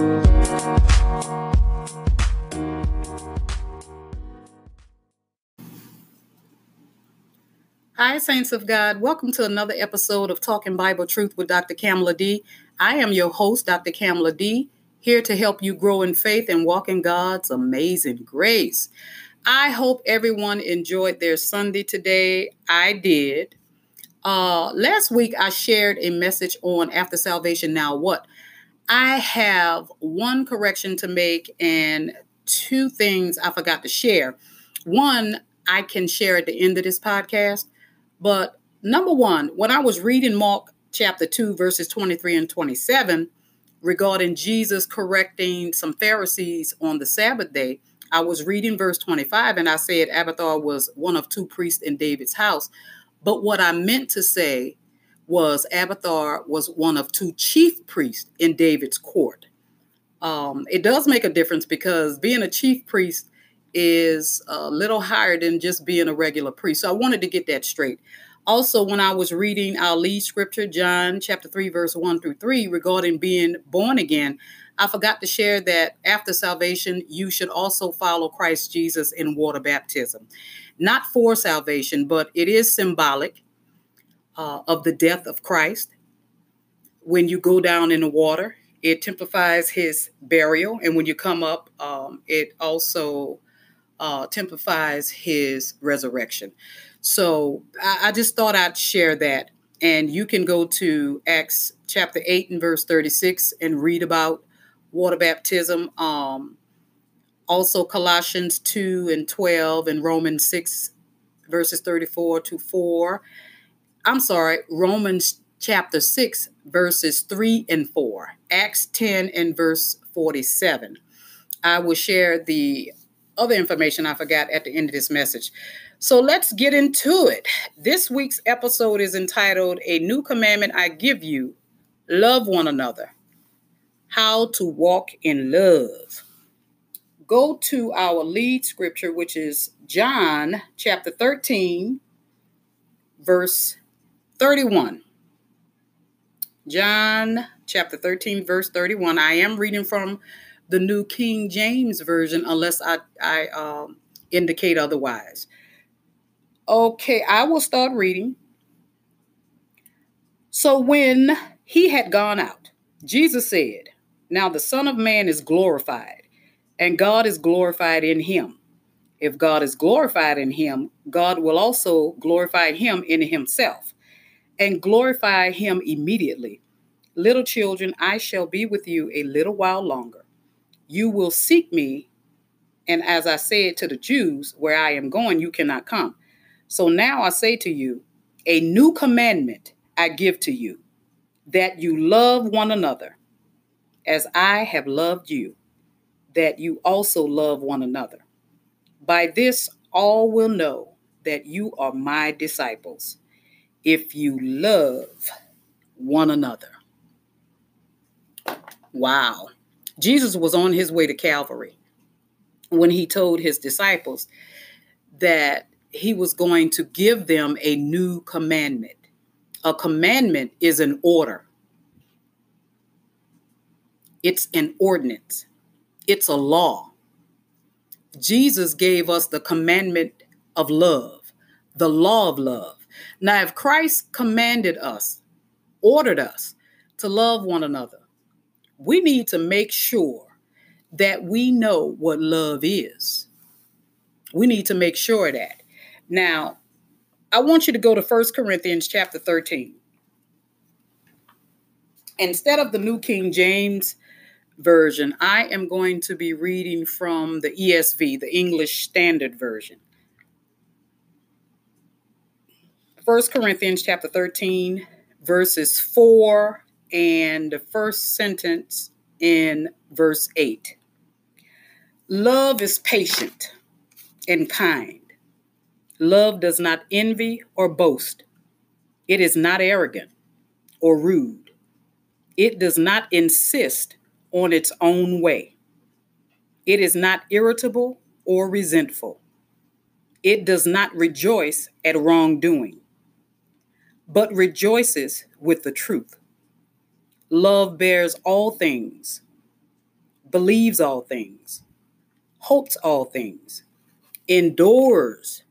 Hi, Saints of God. Welcome to another episode of Talking Bible Truth with Dr. Kamala D. I am your host, Dr. Kamala D, here to help you grow in faith and walk in God's amazing grace. I hope everyone enjoyed their Sunday today. I did. Uh, last week, I shared a message on After Salvation Now What? I have one correction to make and two things I forgot to share. One, I can share at the end of this podcast but number one, when I was reading Mark chapter 2, verses 23 and 27, regarding Jesus correcting some Pharisees on the Sabbath day, I was reading verse 25 and I said Abiathar was one of two priests in David's house. But what I meant to say was Abiathar was one of two chief priests in David's court. Um, it does make a difference because being a chief priest is a little higher than just being a regular priest. So I wanted to get that straight. Also, when I was reading our lead scripture, John chapter 3, verse 1 through 3, regarding being born again, I forgot to share that after salvation, you should also follow Christ Jesus in water baptism. Not for salvation, but it is symbolic uh, of the death of Christ. When you go down in the water, it typifies his burial. And when you come up, um, it also uh, typifies his resurrection. So I, I just thought I'd share that. And you can go to Acts chapter 8 and verse 36 and read about water baptism. Um, also, Colossians 2 and 12 and Romans 6, verses 34 to 4. I'm sorry, Romans chapter 6, verses 3 and 4. Acts 10 and verse 47. I will share the other information I forgot at the end of this message. So let's get into it. This week's episode is entitled A New Commandment I Give You Love One Another. How to Walk in Love. Go to our lead scripture, which is John chapter 13, verse 31. John chapter 13, verse 31. I am reading from the New King James Version unless I, I um, indicate otherwise. Okay, I will start reading. So when he had gone out, Jesus said, Now the Son of Man is glorified, and God is glorified in him. If God is glorified in him, God will also glorify him in himself and glorify him immediately. Little children, I shall be with you a little while longer. You will seek me. And as I said to the Jews, where I am going, you cannot come. So now I say to you, a new commandment I give to you, that you love one another as I have loved you, that you also love one another. By this, all will know that you are my disciples, if you love one another. Wow. Jesus was on his way to Calvary when he told his disciples that he was going to give them a new commandment. A commandment is an order, it's an ordinance, it's a law. Jesus gave us the commandment of love, the law of love. Now, if Christ commanded us, ordered us to love one another, we need to make sure that we know what love is. We need to make sure that. Now, I want you to go to First Corinthians chapter 13. Instead of the New King James Version, I am going to be reading from the ESV, the English Standard Version. First Corinthians chapter 13, verses 4 and the first sentence in verse 8. Love is patient and kind. Love does not envy or boast. It is not arrogant or rude. It does not insist on its own way. It is not irritable or resentful. It does not rejoice at wrongdoing, but rejoices with the truth. Love bears all things, believes all things, hopes all things, endures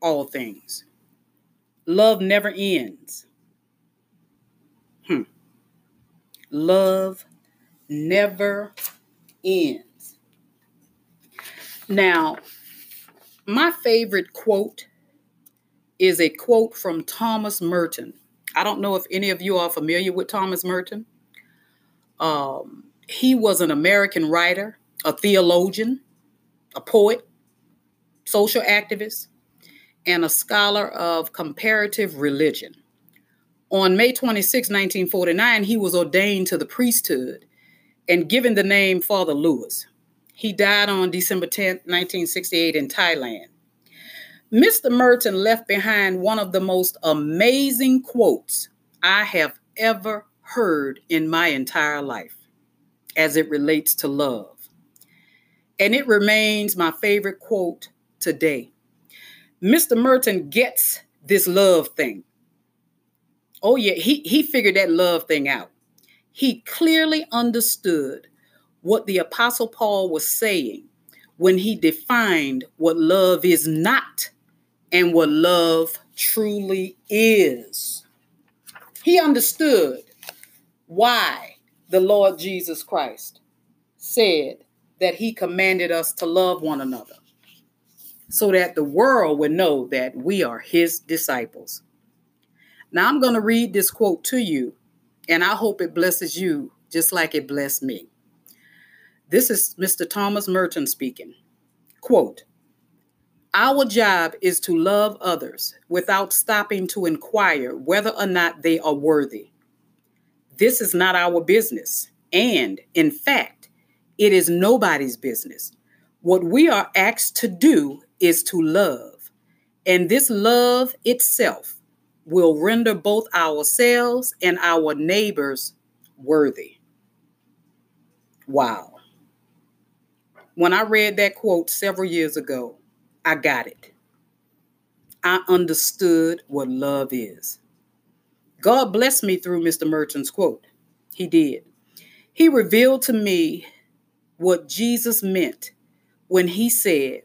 all things. Love never ends. Hmm. Love never ends. Now, my favorite quote is a quote from Thomas Merton. I don't know if any of you are familiar with Thomas Merton. Um, he was an American writer, a theologian, a poet, social activist, and a scholar of comparative religion. On May 26, 1949, he was ordained to the priesthood and given the name Father Louis. He died on December 10, 1968, in Thailand. Mr. Merton left behind one of the most amazing quotes I have ever heard in my entire life as it relates to love. And it remains my favorite quote today. Mr. Merton gets this love thing. Oh, yeah, he, he figured that love thing out. He clearly understood what the Apostle Paul was saying when he defined what love is not and what love truly is. He understood why the Lord Jesus Christ said that he commanded us to love one another so that the world would know that we are his disciples. Now, I'm going to read this quote to you, and I hope it blesses you just like it blessed me. This is Mr. Thomas Merton speaking. Quote Our job is to love others without stopping to inquire whether or not they are worthy. This is not our business. And in fact, it is nobody's business. What we are asked to do is to love. And this love itself will render both ourselves and our neighbors worthy. Wow. When I read that quote several years ago, I got it. I understood what love is. God blessed me through Mr. Merton's quote. He did. He revealed to me what Jesus meant when he said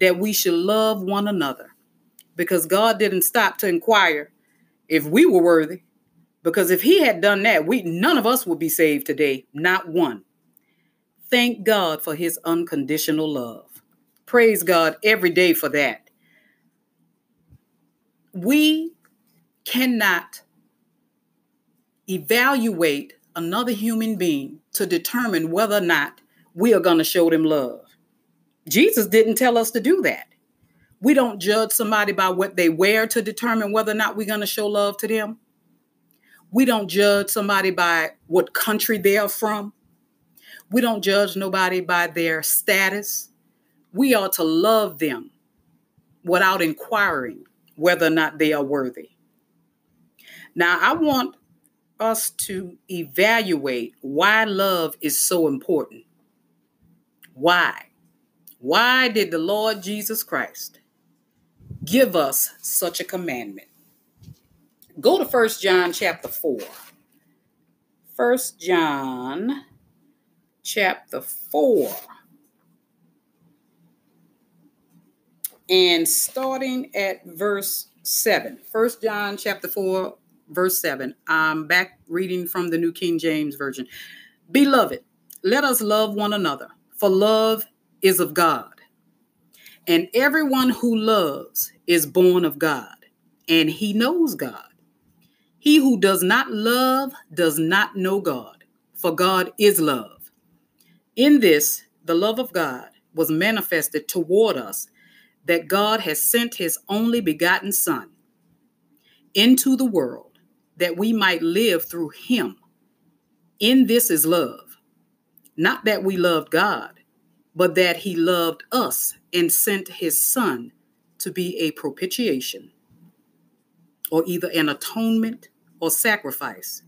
that we should love one another because God didn't stop to inquire if we were worthy. Because if he had done that, we none of us would be saved today, not one. Thank God for his unconditional love. Praise God every day for that. We cannot evaluate another human being to determine whether or not we are going to show them love. Jesus didn't tell us to do that. We don't judge somebody by what they wear to determine whether or not we're going to show love to them. We don't judge somebody by what country they are from. We don't judge nobody by their status. We are to love them without inquiring whether or not they are worthy. Now, I want us to evaluate why love is so important. Why? Why did the Lord Jesus Christ give us such a commandment? Go to First John chapter 4. First John chapter 4. And starting at verse 7. First John chapter 4 verse 7. I'm back reading from the New King James Version. Beloved, let us love one another, for love is of God. And everyone who loves is born of God, and he knows God. He who does not love does not know God, for God is love. In this, the love of God was manifested toward us that God has sent his only begotten Son into the world that we might live through him. In this is love. Not that we loved God, but that he loved us and sent his Son to be a propitiation, or either an atonement or sacrifice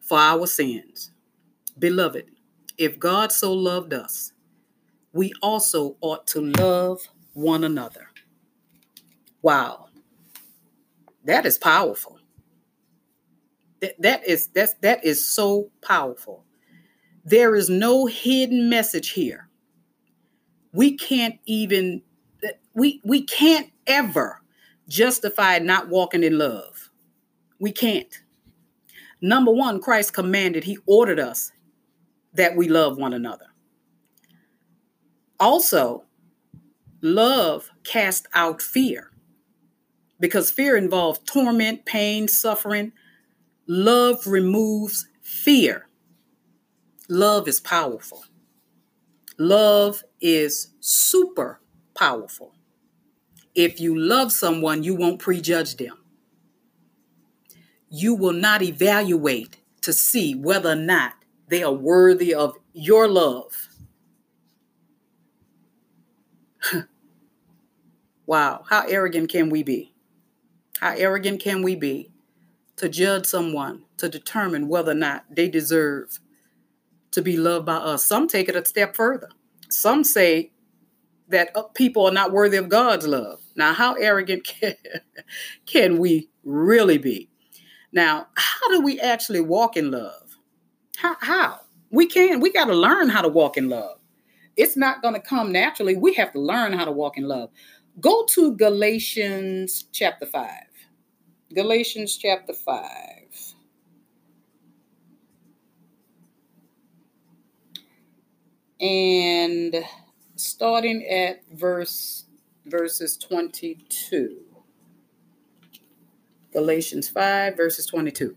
for our sins. Beloved, if God so loved us, we also ought to love one another. Wow. That is powerful that, that is that's that is so powerful There is no hidden message here. We can't even we we can't ever justify not walking in love. We can't. Number 1, Christ commanded, he ordered us that we love one another. Also, love casts out fear because fear involves torment, pain, suffering. Love removes fear. Love is powerful. Love is super powerful. If you love someone, you won't prejudge them. You will not evaluate to see whether or not they are worthy of your love. wow, how arrogant can we be? How arrogant can we be to judge someone to determine whether or not they deserve to be loved by us? Some take it a step further. Some say that uh, people are not worthy of God's love. Now, how arrogant can, can we really be? Now, how do we actually walk in love? How? how? We can. We got to learn how to walk in love. It's not going to come naturally. We have to learn how to walk in love. Go to Galatians chapter 5. Galatians chapter 5. And starting at verse verses 22. Galatians 5 verses 22.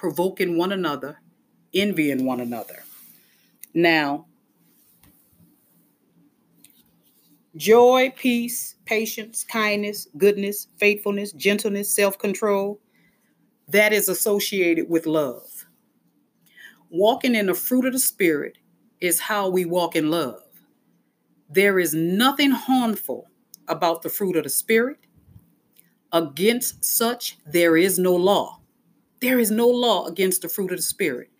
provoking one another, envying one another. Now, joy, peace, patience, kindness, goodness, faithfulness, gentleness, self control, that is associated with love. Walking in the fruit of the Spirit is how we walk in love. There is nothing harmful about the fruit of the Spirit. Against such, there is no law. There is no law against the fruit of the spirit.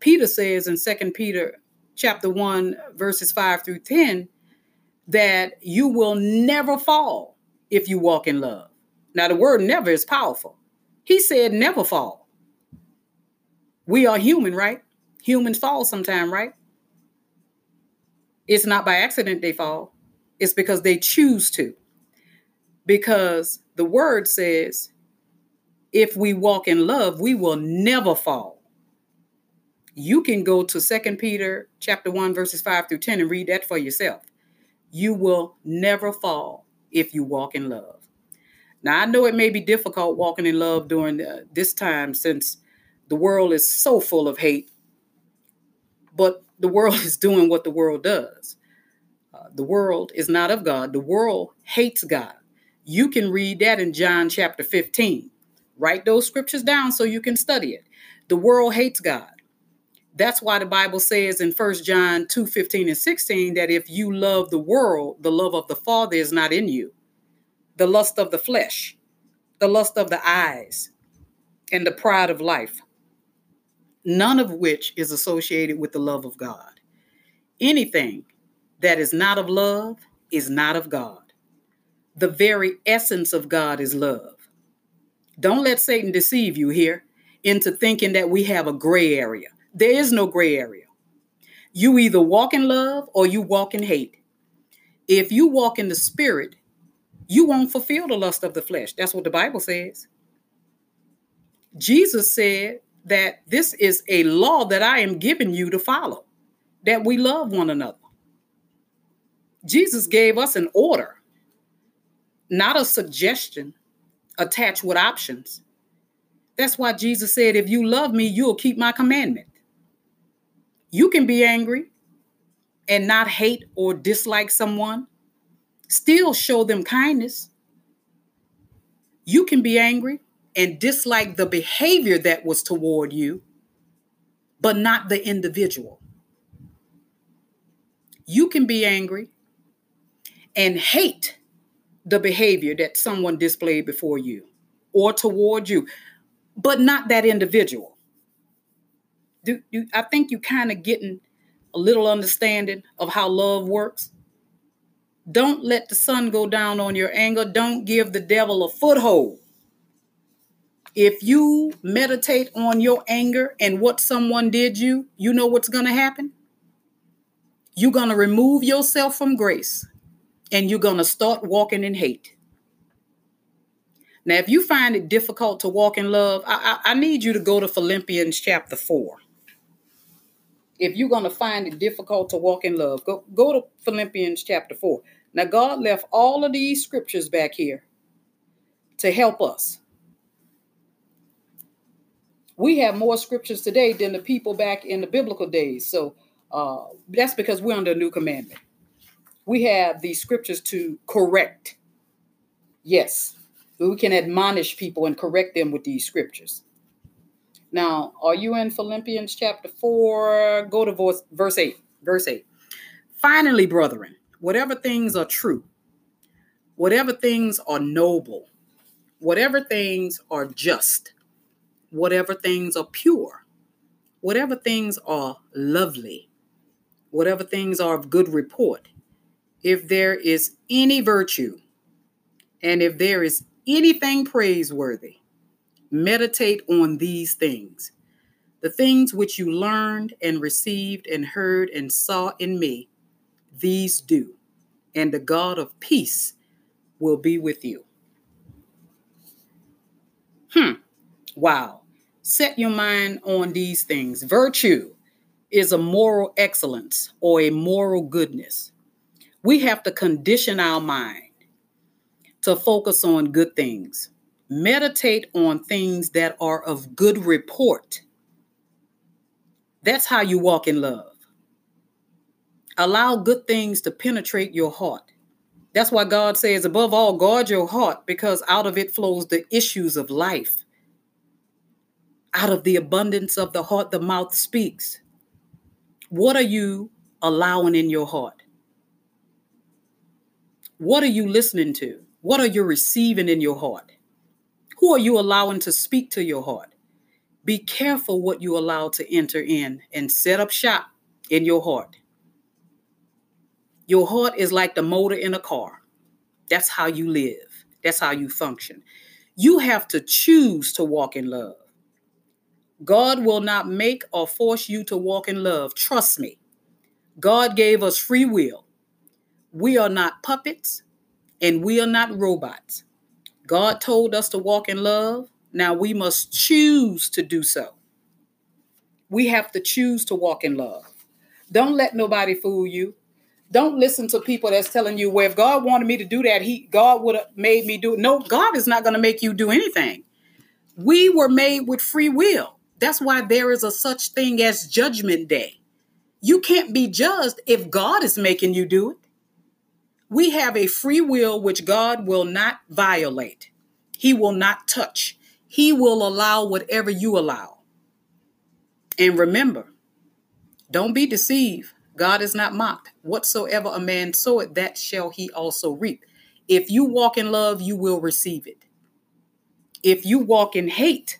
Peter says in Second Peter chapter 1 verses 5 through 10 that you will never fall if you walk in love. Now the word never is powerful. He said never fall. We are human, right? Humans fall sometime, right? It's not by accident they fall. It's because they choose to. Because the word says if we walk in love, we will never fall. You can go to Second Peter chapter 1 verses 5 through 10 and read that for yourself. You will never fall if you walk in love. Now, I know it may be difficult walking in love during uh, this time since the world is so full of hate, but the world is doing what the world does. Uh, the world is not of God, the world hates God. You can read that in John chapter 15. Write those scriptures down so you can study it. The world hates God. That's why the Bible says in 1 John 2 15 and 16 that if you love the world, the love of the Father is not in you. The lust of the flesh, the lust of the eyes, and the pride of life, none of which is associated with the love of God. Anything that is not of love is not of God. The very essence of God is love. Don't let Satan deceive you here into thinking that we have a gray area. There is no gray area. You either walk in love or you walk in hate. If you walk in the spirit, you won't fulfill the lust of the flesh. That's what the Bible says. Jesus said that this is a law that I am giving you to follow, that we love one another. Jesus gave us an order, not a suggestion attached with options. That's why Jesus said, If you love me, you'll keep my commandment. You can be angry and not hate or dislike someone, still show them kindness. You can be angry and dislike the behavior that was toward you, but not the individual. You can be angry and hate the behavior that someone displayed before you or toward you, but not that individual. Do, do I think you kind of getting a little understanding of how love works? Don't let the sun go down on your anger. Don't give the devil a foothold. If you meditate on your anger and what someone did you, you know what's going to happen? You're going to remove yourself from grace and you're going to start walking in hate. Now, if you find it difficult to walk in love, I, I, I need you to go to Philippians chapter 4. If you're going to find it difficult to walk in love, go, go to Philippians chapter 4. Now, God left all of these scriptures back here to help us. We have more scriptures today than the people back in the biblical days. So uh, that's because we're under a new commandment. We have these scriptures to correct. Yes, we can admonish people and correct them with these scriptures. Now, are you in Philippians chapter 4? Go to verse, verse 8. Verse 8. Finally, brethren, whatever things are true, whatever things are noble, whatever things are just, whatever things are pure, whatever things are lovely, whatever things are of good report, if there is any virtue, and if there is anything praiseworthy, meditate on these things. The things which you learned and received and heard and saw in me these do, and the God of peace will be with you. Hmm. Wow. Set your mind on these things. Virtue is a moral excellence or a moral goodness. We have to condition our mind to focus on good things. Meditate on things that are of good report. That's how you walk in love. Allow good things to penetrate your heart. That's why God says, above all, guard your heart because out of it flows the issues of life. Out of the abundance of the heart, the mouth speaks. What are you allowing in your heart? What are you listening to? What are you receiving in your heart? Who are you allowing to speak to your heart? Be careful what you allow to enter in and set up shop in your heart. Your heart is like the motor in a car. That's how you live, that's how you function. You have to choose to walk in love. God will not make or force you to walk in love. Trust me. God gave us free will. We are not puppets and we are not robots. God told us to walk in love. Now we must choose to do so. We have to choose to walk in love. Don't let nobody fool you. Don't listen to people that's telling you, well, if God wanted me to do that, He God would have made me do it. No, God is not going to make you do anything. We were made with free will. That's why there is a such thing as judgment day. You can't be judged if God is making you do it. We have a free will which God will not violate. He will not touch. He will allow whatever you allow. And remember, don't be deceived. God is not mocked. Whatsoever a man soweth, that shall he also reap. If you walk in love, you will receive it. If you walk in hate,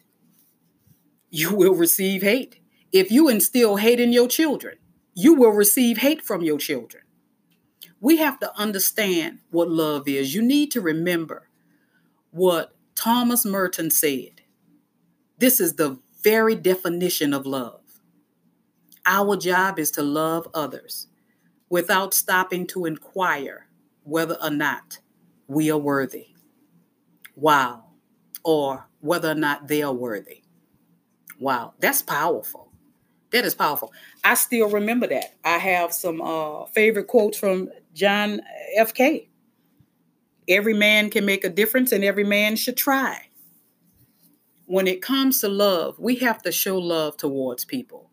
you will receive hate. If you instill hate in your children, you will receive hate from your children. We have to understand what love is. You need to remember what Thomas Merton said. This is the very definition of love. Our job is to love others without stopping to inquire whether or not we are worthy. Wow. Or whether or not they are worthy. Wow. That's powerful. That is powerful. I still remember that. I have some uh, favorite quotes from John F. K. Every man can make a difference and every man should try. When it comes to love, we have to show love towards people.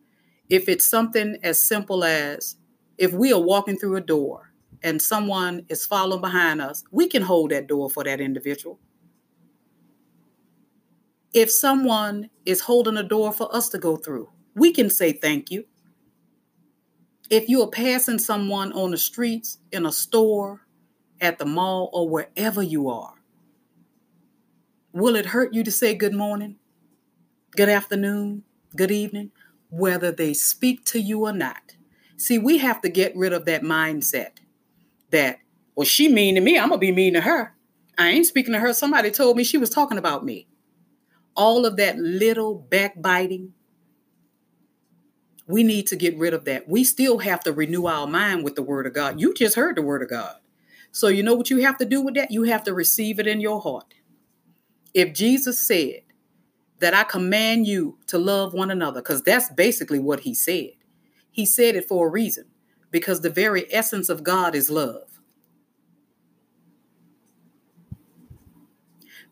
If it's something as simple as if we are walking through a door and someone is following behind us, we can hold that door for that individual. If someone is holding a door for us to go through, we can say thank you. If you are passing someone on the streets, in a store, at the mall, or wherever you are, will it hurt you to say good morning, good afternoon, good evening, whether they speak to you or not? See, we have to get rid of that mindset that, well, she mean to me, I'm gonna be mean to her. I ain't speaking to her. Somebody told me she was talking about me. All of that little backbiting, we need to get rid of that. We still have to renew our mind with the word of God. You just heard the word of God. So, you know what you have to do with that? You have to receive it in your heart. If Jesus said that I command you to love one another, because that's basically what he said, he said it for a reason, because the very essence of God is love.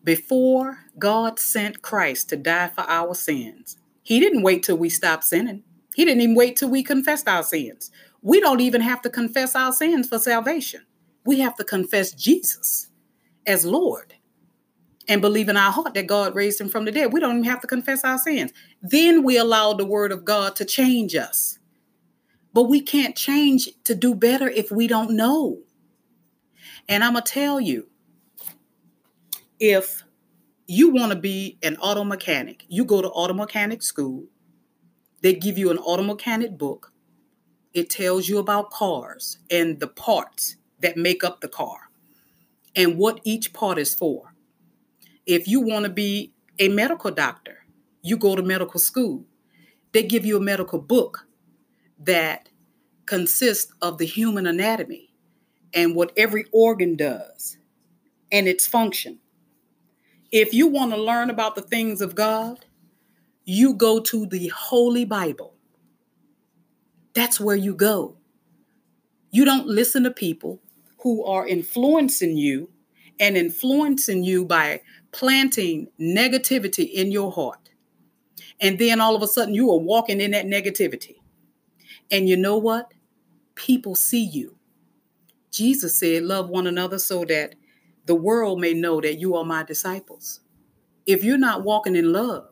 Before God sent Christ to die for our sins, he didn't wait till we stopped sinning. He didn't even wait till we confessed our sins. We don't even have to confess our sins for salvation. We have to confess Jesus as Lord and believe in our heart that God raised him from the dead. We don't even have to confess our sins. Then we allow the word of God to change us. But we can't change to do better if we don't know. And I'm going to tell you if you want to be an auto mechanic, you go to auto mechanic school, they give you an auto mechanic book. It tells you about cars and the parts that make up the car and what each part is for. If you want to be a medical doctor, you go to medical school. They give you a medical book that consists of the human anatomy and what every organ does and its function. If you want to learn about the things of God, you go to the Holy Bible. That's where you go. You don't listen to people who are influencing you and influencing you by planting negativity in your heart. And then all of a sudden you are walking in that negativity. And you know what? People see you. Jesus said, Love one another so that the world may know that you are my disciples. If you're not walking in love,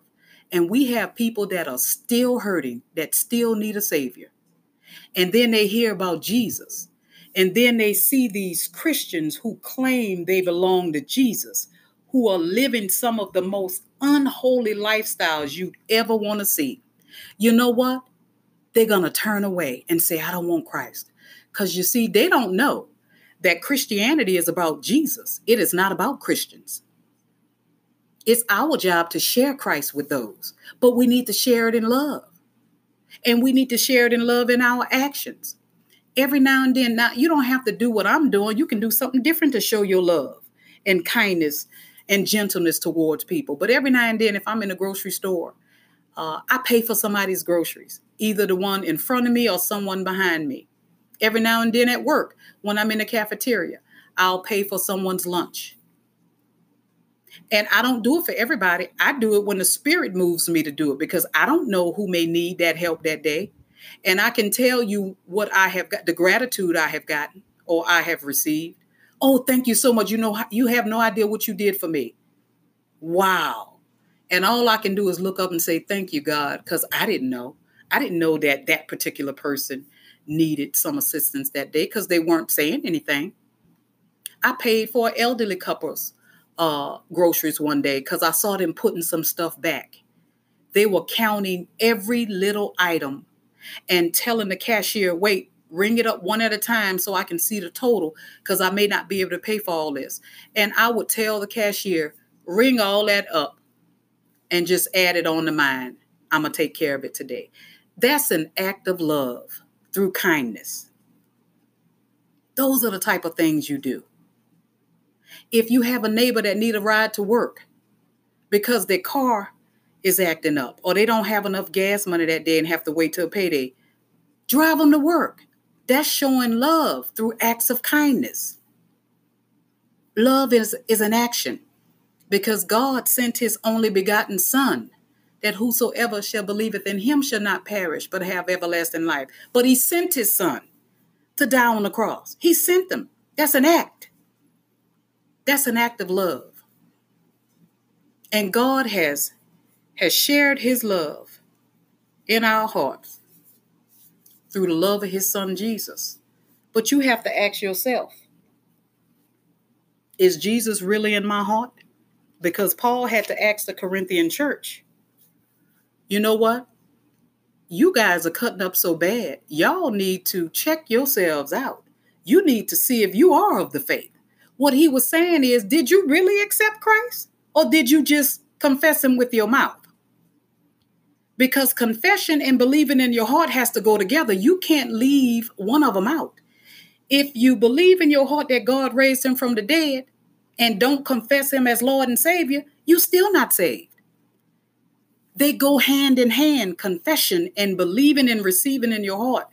and we have people that are still hurting, that still need a Savior, and then they hear about Jesus, and then they see these Christians who claim they belong to Jesus, who are living some of the most unholy lifestyles you'd ever want to see. You know what? They're going to turn away and say, I don't want Christ. Because you see, they don't know that Christianity is about Jesus, it is not about Christians. It's our job to share Christ with those, but we need to share it in love. And we need to share it in love in our actions every now and then, now you don't have to do what I'm doing. You can do something different to show your love and kindness and gentleness towards people. But every now and then, if I'm in a grocery store, uh, I pay for somebody's groceries, either the one in front of me or someone behind me. Every now and then at work, when I'm in the cafeteria, I'll pay for someone's lunch. And I don't do it for everybody. I do it when the spirit moves me to do it because I don't know who may need that help that day. And I can tell you what I have got, the gratitude I have gotten or I have received. Oh, thank you so much. You know, you have no idea what you did for me. Wow. And all I can do is look up and say, Thank you, God, because I didn't know. I didn't know that that particular person needed some assistance that day because they weren't saying anything. I paid for elderly couples uh, groceries one day because I saw them putting some stuff back. They were counting every little item and telling the cashier, wait, ring it up one at a time so I can see the total because I may not be able to pay for all this. And I would tell the cashier, ring all that up and just add it on to mine. I'm going to take care of it today. That's an act of love through kindness. Those are the type of things you do. If you have a neighbor that need a ride to work because their car is acting up or they don't have enough gas money that day and have to wait till payday, drive them to work. That's showing love through acts of kindness. Love is, is an action because God sent his only begotten Son, that whosoever shall believeth in him shall not perish but have everlasting life. But he sent his Son to die on the cross. He sent them. That's an act. That's an act of love. And God has has shared his love in our hearts through the love of his son Jesus. But you have to ask yourself Is Jesus really in my heart? Because Paul had to ask the Corinthian church, You know what? You guys are cutting up so bad. Y'all need to check yourselves out. You need to see if you are of the faith. What he was saying is, did you really accept Christ? Or did you just confess him with your mouth? Because confession and believing in your heart has to go together. You can't leave one of them out. If you believe in your heart that God raised him from the dead and don't confess him as Lord and Savior, you're still not saved. They go hand in hand, confession and believing and receiving in your heart.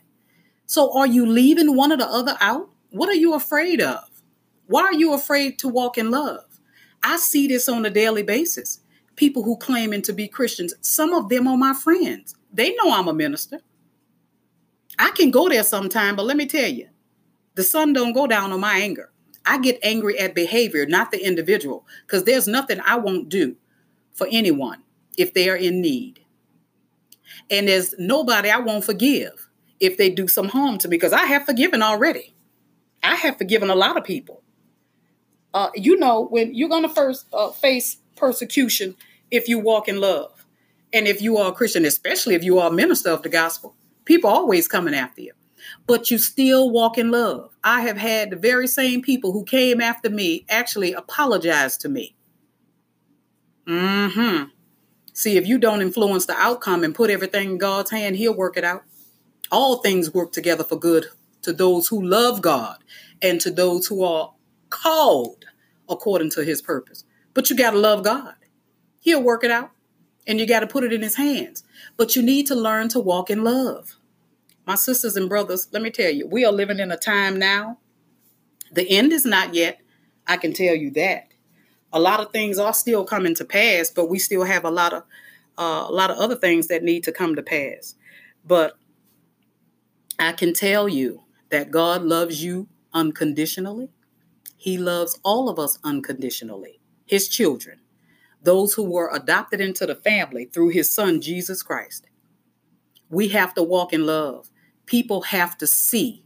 So are you leaving one or the other out? What are you afraid of? Why are you afraid to walk in love? I see this on a daily basis. People who claiming to be Christians, some of them are my friends. They know I'm a minister. I can go there sometime, but let me tell you, the sun don't go down on my anger. I get angry at behavior, not the individual, because there's nothing I won't do for anyone if they are in need. And there's nobody I won't forgive if they do some harm to me, because I have forgiven already. I have forgiven a lot of people uh, you know, when you're going to first uh, face persecution if you walk in love. And if you are a Christian, especially if you are a minister of the gospel, people always coming after you. But you still walk in love. I have had the very same people who came after me actually apologize to me. hmm See, if you don't influence the outcome and put everything in God's hand, He'll work it out. All things work together for good to those who love God and to those who are called according to his purpose. But you got to love God. He'll work it out and you got to put it in his hands. But you need to learn to walk in love. My sisters and brothers, let me tell you, we are living in a time now. The end is not yet. I can tell you that. A lot of things are still coming to pass, but we still have a lot of uh, a lot of other things that need to come to pass. But I can tell you that God loves you unconditionally. He loves all of us unconditionally, his children, those who were adopted into the family through his son, Jesus Christ. We have to walk in love. People have to see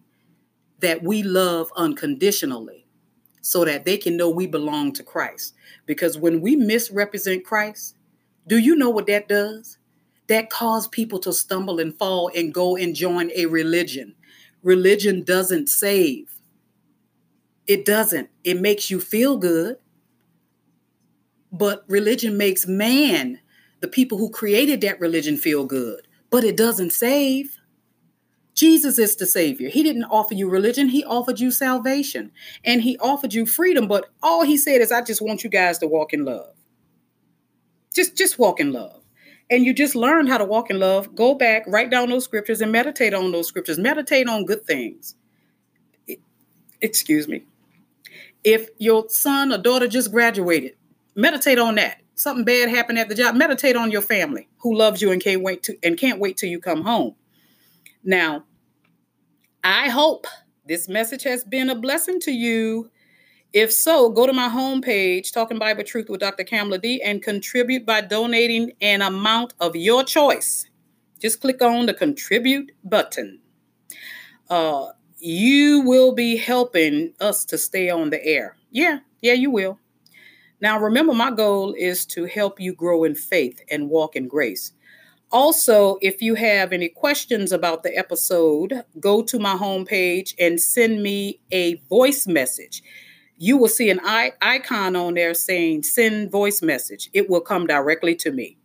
that we love unconditionally so that they can know we belong to Christ. Because when we misrepresent Christ, do you know what that does? That causes people to stumble and fall and go and join a religion. Religion doesn't save. It doesn't. It makes you feel good. But religion makes man, the people who created that religion, feel good. But it doesn't save. Jesus is the Savior. He didn't offer you religion, He offered you salvation and He offered you freedom. But all He said is, I just want you guys to walk in love. Just, just walk in love. And you just learn how to walk in love. Go back, write down those scriptures, and meditate on those scriptures. Meditate on good things. Excuse me. If your son or daughter just graduated, meditate on that. Something bad happened at the job, meditate on your family who loves you and can't wait to and can't wait till you come home. Now, I hope this message has been a blessing to you. If so, go to my homepage, Talking Bible Truth with Dr. Kamala D, and contribute by donating an amount of your choice. Just click on the contribute button. Uh, you will be helping us to stay on the air. Yeah, yeah, you will. Now, remember, my goal is to help you grow in faith and walk in grace. Also, if you have any questions about the episode, go to my homepage and send me a voice message. You will see an icon on there saying send voice message. It will come directly to me.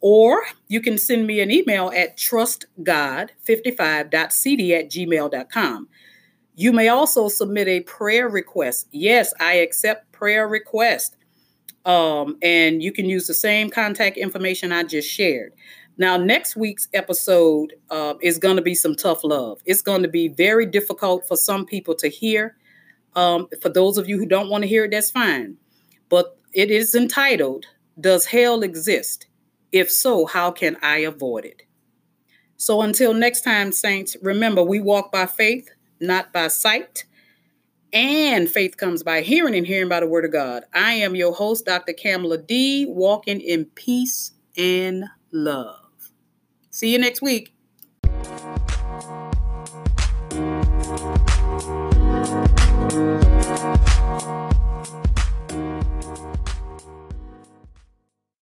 Or you can send me an email at trustgod55.cd at gmail.com. You may also submit a prayer request. Yes, I accept prayer requests. Um, and you can use the same contact information I just shared. Now, next week's episode uh, is going to be some tough love. It's going to be very difficult for some people to hear. Um, for those of you who don't want to hear it, that's fine. But it is entitled, Does Hell Exist? If so, how can I avoid it? So until next time, saints, remember we walk by faith, not by sight. And faith comes by hearing and hearing by the word of God. I am your host, Dr. Kamala D, walking in peace and love. See you next week.